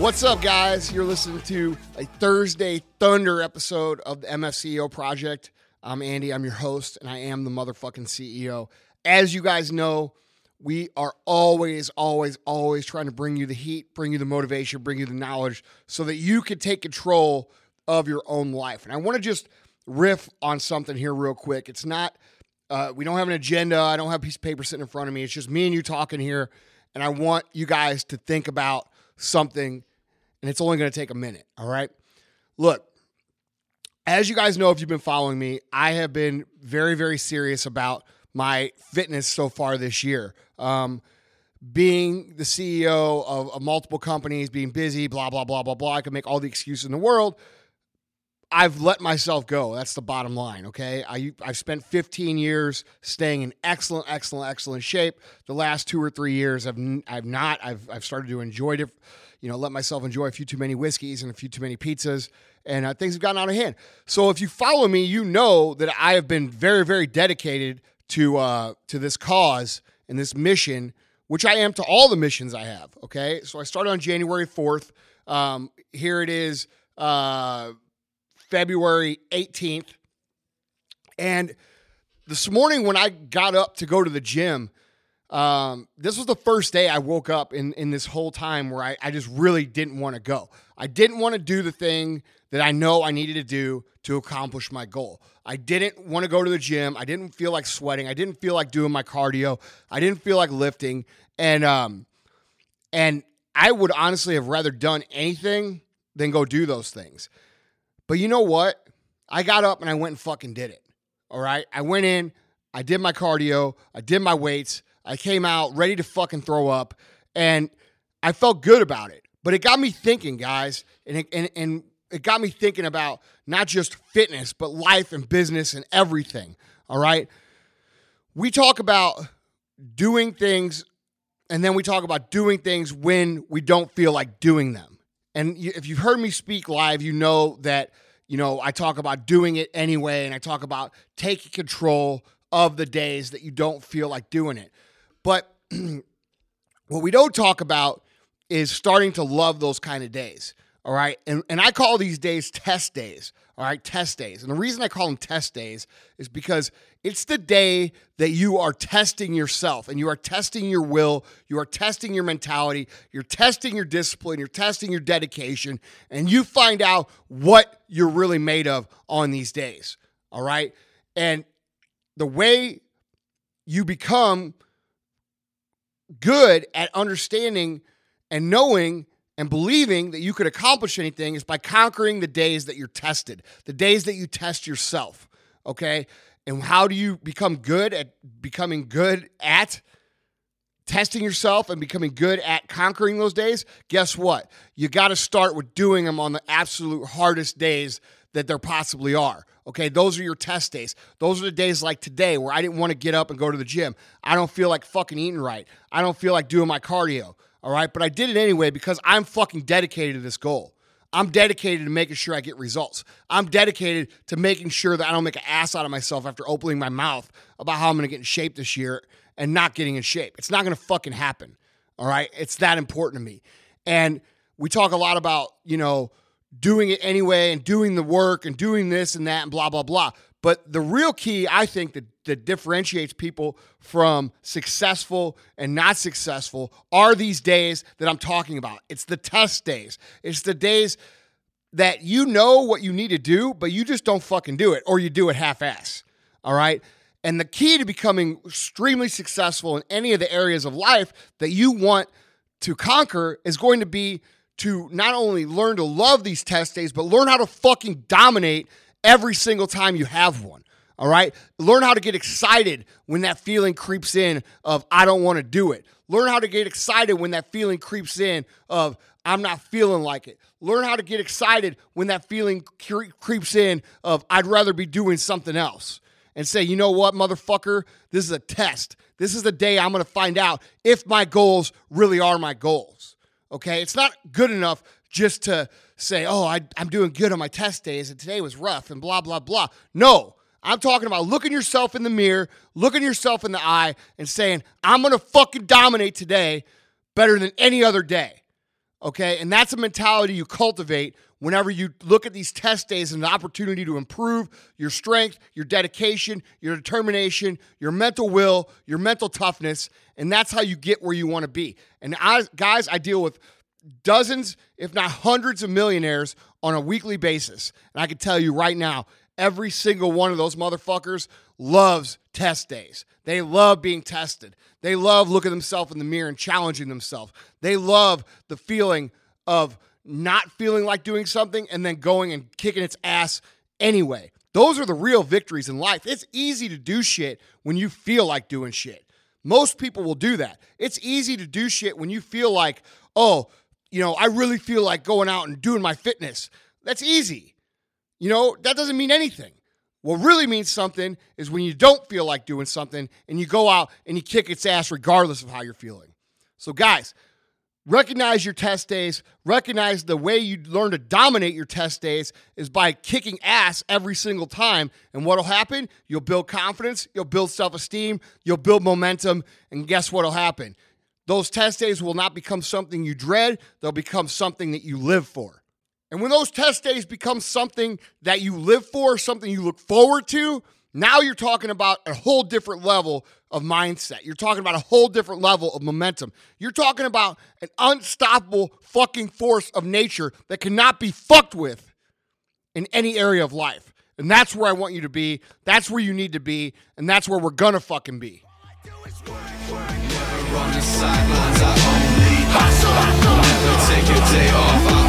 What's up, guys? You're listening to a Thursday Thunder episode of the MFCEO Project. I'm Andy, I'm your host, and I am the motherfucking CEO. As you guys know, we are always, always, always trying to bring you the heat, bring you the motivation, bring you the knowledge so that you can take control of your own life. And I want to just riff on something here real quick. It's not, uh, we don't have an agenda. I don't have a piece of paper sitting in front of me. It's just me and you talking here. And I want you guys to think about something, and it's only going to take a minute. All right. Look, as you guys know, if you've been following me, I have been very, very serious about my fitness so far this year. Um, being the CEO of, of multiple companies, being busy, blah, blah, blah, blah, blah. I can make all the excuses in the world. I've let myself go. That's the bottom line. Okay. I, I've spent 15 years staying in excellent, excellent, excellent shape. The last two or three years, I've, I've not. I've, I've started to enjoy it, you know, let myself enjoy a few too many whiskeys and a few too many pizzas, and uh, things have gotten out of hand. So if you follow me, you know that I have been very, very dedicated to uh, to this cause and this mission, which I am to all the missions I have. Okay. So I started on January 4th. Um, here it is. Uh, February 18th. And this morning, when I got up to go to the gym, um, this was the first day I woke up in, in this whole time where I, I just really didn't want to go. I didn't want to do the thing that I know I needed to do to accomplish my goal. I didn't want to go to the gym. I didn't feel like sweating. I didn't feel like doing my cardio. I didn't feel like lifting. And um, and I would honestly have rather done anything than go do those things. But you know what? I got up and I went and fucking did it. All right. I went in, I did my cardio, I did my weights, I came out ready to fucking throw up, and I felt good about it. But it got me thinking, guys, and it, and, and it got me thinking about not just fitness, but life and business and everything. All right. We talk about doing things, and then we talk about doing things when we don't feel like doing them. And if you've heard me speak live, you know that, you know, I talk about doing it anyway, and I talk about taking control of the days that you don't feel like doing it. But what we don't talk about is starting to love those kind of days. All right. And, and I call these days test days. All right. Test days. And the reason I call them test days is because it's the day that you are testing yourself and you are testing your will. You are testing your mentality. You're testing your discipline. You're testing your dedication. And you find out what you're really made of on these days. All right. And the way you become good at understanding and knowing and believing that you could accomplish anything is by conquering the days that you're tested, the days that you test yourself. Okay. And how do you become good at becoming good at testing yourself and becoming good at conquering those days? Guess what? You got to start with doing them on the absolute hardest days that there possibly are. Okay, those are your test days. Those are the days like today where I didn't want to get up and go to the gym. I don't feel like fucking eating right. I don't feel like doing my cardio. All right, but I did it anyway because I'm fucking dedicated to this goal. I'm dedicated to making sure I get results. I'm dedicated to making sure that I don't make an ass out of myself after opening my mouth about how I'm going to get in shape this year and not getting in shape. It's not going to fucking happen. All right, it's that important to me. And we talk a lot about, you know, doing it anyway and doing the work and doing this and that and blah, blah, blah. But the real key, I think, that, that differentiates people from successful and not successful are these days that I'm talking about. It's the test days. It's the days that you know what you need to do, but you just don't fucking do it or you do it half ass. All right. And the key to becoming extremely successful in any of the areas of life that you want to conquer is going to be to not only learn to love these test days, but learn how to fucking dominate every single time you have one. All right. Learn how to get excited when that feeling creeps in of I don't want to do it. Learn how to get excited when that feeling creeps in of I'm not feeling like it. Learn how to get excited when that feeling cre- creeps in of I'd rather be doing something else. and say, you know what, motherfucker, this is a test. This is the day I'm going to find out if my goals really are my goals. Okay. It's not good enough just to say, oh, I, I'm doing good on my test days and today was rough and blah, blah, blah. No, I'm talking about looking yourself in the mirror, looking yourself in the eye, and saying, I'm going to fucking dominate today better than any other day. Okay. And that's a mentality you cultivate whenever you look at these test days as an opportunity to improve your strength, your dedication, your determination, your mental will, your mental toughness. And that's how you get where you want to be. And I, guys, I deal with dozens, if not hundreds of millionaires on a weekly basis. And I can tell you right now, every single one of those motherfuckers loves test days. They love being tested. They love looking themselves in the mirror and challenging themselves. They love the feeling of not feeling like doing something and then going and kicking its ass anyway. Those are the real victories in life. It's easy to do shit when you feel like doing shit. Most people will do that. It's easy to do shit when you feel like, oh, you know, I really feel like going out and doing my fitness. That's easy. You know, that doesn't mean anything. What really means something is when you don't feel like doing something and you go out and you kick its ass regardless of how you're feeling. So, guys, recognize your test days. Recognize the way you learn to dominate your test days is by kicking ass every single time. And what'll happen? You'll build confidence, you'll build self esteem, you'll build momentum. And guess what'll happen? Those test days will not become something you dread, they'll become something that you live for. And when those test days become something that you live for, something you look forward to, now you're talking about a whole different level of mindset. You're talking about a whole different level of momentum. You're talking about an unstoppable fucking force of nature that cannot be fucked with in any area of life. And that's where I want you to be. That's where you need to be. And that's where we're gonna fucking be. Never take day off.